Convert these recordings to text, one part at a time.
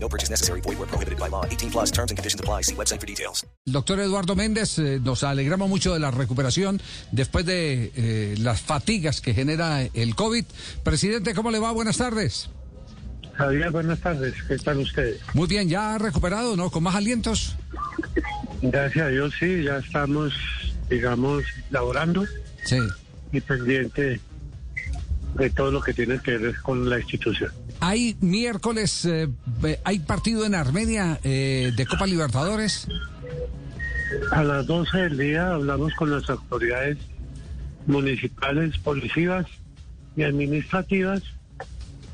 No purchase necessary. Void where prohibited by law. 18 plus terms and conditions apply. See website for details. Doctor Eduardo Méndez, eh, nos alegramos mucho de la recuperación después de eh, las fatigas que genera el COVID. Presidente, ¿cómo le va? Buenas tardes. Javier, buenas tardes. ¿Qué tal ustedes? Muy bien, ya ha recuperado, ¿no? Con más alientos. Gracias a Dios, sí, ya estamos, digamos, laborando Sí. y pendiente de todo lo que tiene que ver con la institución. Hay miércoles, eh, hay partido en Armenia eh, de Copa Libertadores. A las 12 del día hablamos con las autoridades municipales, policivas y administrativas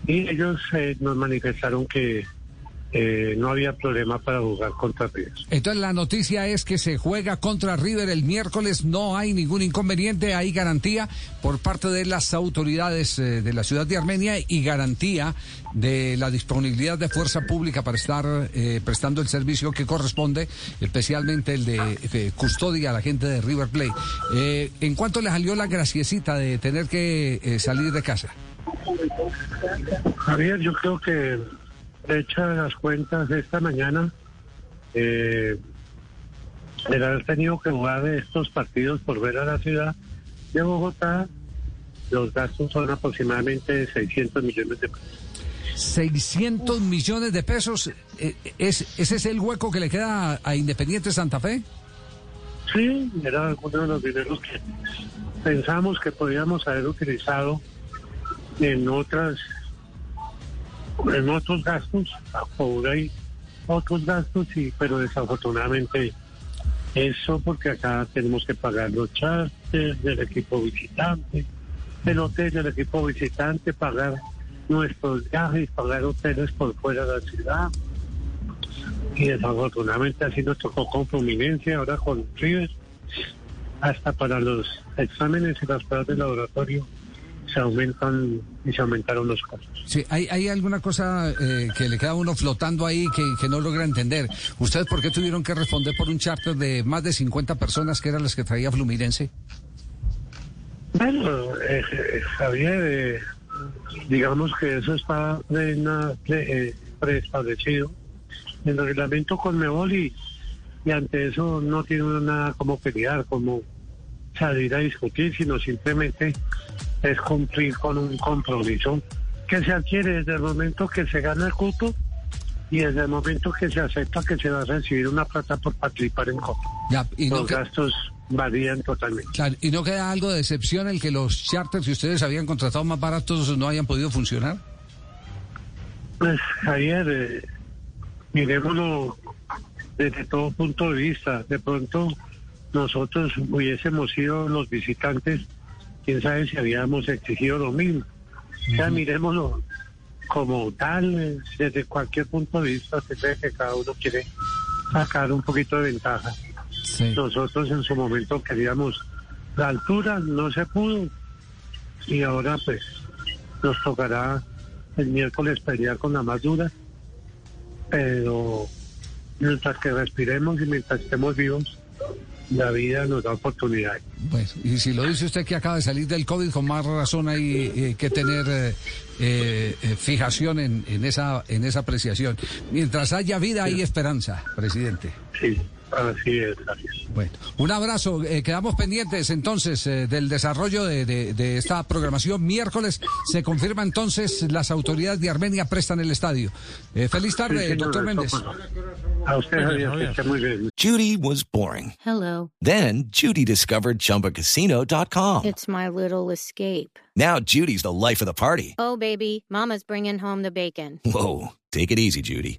y ellos eh, nos manifestaron que eh, no había problema para jugar contra River. Entonces la noticia es que se juega contra River el miércoles, no hay ningún inconveniente, hay garantía por parte de las autoridades eh, de la ciudad de Armenia y garantía de la disponibilidad de fuerza pública para estar eh, prestando el servicio que corresponde, especialmente el de, de custodia a la gente de River Plate. Eh, ¿En cuánto le salió la graciecita de tener que eh, salir de casa? Javier, yo creo que hecha las cuentas de esta mañana, eh, el haber tenido que jugar estos partidos por ver a la ciudad de Bogotá, los gastos son aproximadamente de 600 millones de pesos. 600 millones de pesos, eh, ¿es, ¿ese es el hueco que le queda a Independiente Santa Fe? Sí, era uno de los dineros que pensamos que podíamos haber utilizado en otras en otros gastos, ahora hay otros gastos, y, pero desafortunadamente eso porque acá tenemos que pagar los charters del equipo visitante, el hotel del equipo visitante, pagar nuestros viajes, pagar hoteles por fuera de la ciudad. Y desafortunadamente así nos tocó con Fluminense, ahora con River, hasta para los exámenes y las pruebas de laboratorio se aumentan y se aumentaron los casos. Sí, hay, hay alguna cosa eh, que le queda a uno flotando ahí que, que no logra entender. ¿Ustedes por qué tuvieron que responder por un charter de más de 50 personas que eran las que traía Fluminense? Bueno, eh, eh, Javier, eh, digamos que eso está eh, preestablecido en el reglamento con Mebol y, y ante eso no tiene nada como pelear, como salir a discutir, sino simplemente es cumplir con un compromiso que se adquiere desde el momento que se gana el cupo y desde el momento que se acepta que se va a recibir una plata por participar en Copa. Ya, y, no Los que- gastos varían totalmente. claro, ¿Y no queda algo de decepción el que los charters que ustedes habían contratado más baratos no hayan podido funcionar? Pues Javier, eh, miremoslo desde todo punto de vista. De pronto nosotros hubiésemos sido los visitantes, quién sabe si habíamos exigido lo mismo. O sea, miremoslo como tal, desde cualquier punto de vista, se ve que cada uno quiere sacar un poquito de ventaja. Sí. Nosotros en su momento queríamos la altura, no se pudo. Y ahora pues nos tocará el miércoles pelear con la más dura. Pero mientras que respiremos y mientras estemos vivos, la vida nos da oportunidades. Bueno, y si lo dice usted que acaba de salir del COVID, con más razón hay eh, que tener eh, eh, eh, fijación en, en esa en esa apreciación. Mientras haya vida, hay esperanza, presidente. Sí, así es, gracias. Bueno, un abrazo. eh, quedamos pendientes entonces eh, del desarrollo de, de- de esta programación. Miércoles se confirma entonces las autoridades de Armenia prestan el estadio. Eh, feliz Sí, tarde, doctor Méndez. fue. A usted, Javier, que esté muy bien. Judy was boring. Hello. Then Judy discovered ChumbaCasino.com. It's my little escape. Now Judy's the life of the party. Oh, baby, Mama's bringing home the bacon. Whoa, take it easy, Judy.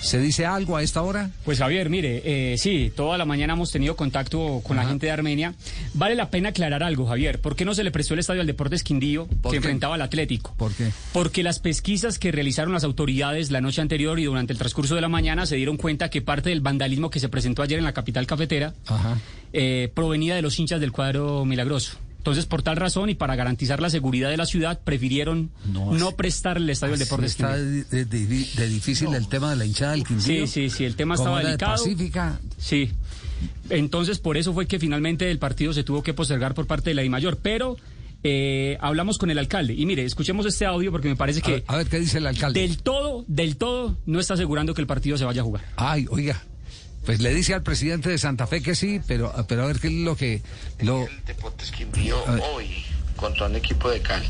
se dice algo a esta hora. Pues Javier, mire, eh, sí, toda la mañana hemos tenido contacto con la gente de Armenia. Vale la pena aclarar algo, Javier. ¿Por qué no se le prestó el estadio al Deportes Quindío ¿Por que qué? enfrentaba al Atlético? ¿Por qué? Porque las pesquisas que realizaron las autoridades la noche anterior y durante el transcurso de la mañana se dieron cuenta que parte del vandalismo que se presentó ayer en la capital cafetera Ajá. eh, provenía de los hinchas del cuadro milagroso. Entonces, por tal razón y para garantizar la seguridad de la ciudad, prefirieron No, prestar el estadio Así Deportes está de, de- de- de difícil el tema de la hinchada del Quindío. Sí, sí, sí, el tema estaba era de delicado. Pacífica. Sí. Entonces, por eso fue que finalmente el partido se tuvo que postergar por parte de la DIMAYOR. Pero eh, hablamos con el alcalde. Y mire, escuchemos este audio porque me parece A que ver, a ver qué dice el alcalde. del todo, del todo, no está asegurando que el partido se vaya a jugar. Ay, oiga. Pues le dice al presidente de Santa Fe que sí, pero, pero a ver qué es lo que... Lo, el Deportes Quindío hoy contra un equipo de Cali.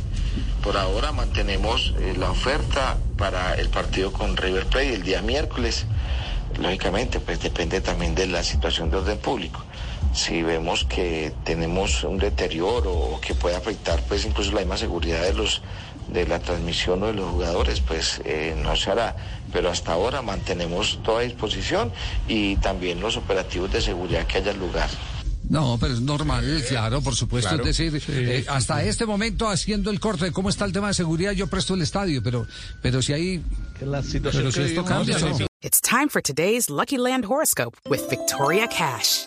Por ahora mantenemos eh, la oferta para el partido con River Plate el día miércoles. Lógicamente, pues depende también de la situación de orden público. Si vemos que tenemos un deterioro o que puede afectar, pues incluso la misma seguridad de los de la transmisión o de los jugadores, pues eh, no se hará. Pero hasta ahora mantenemos toda disposición y también los operativos de seguridad que haya lugar. no, pero es normal, claro, por supuesto. Es decir, eh, hasta este momento, haciendo el corte de cómo está el tema de seguridad, yo presto el estadio, pero, pero si hay... Pero si esto cambia, ¿no? It's time for today's Lucky Land horoscope with Victoria Cash.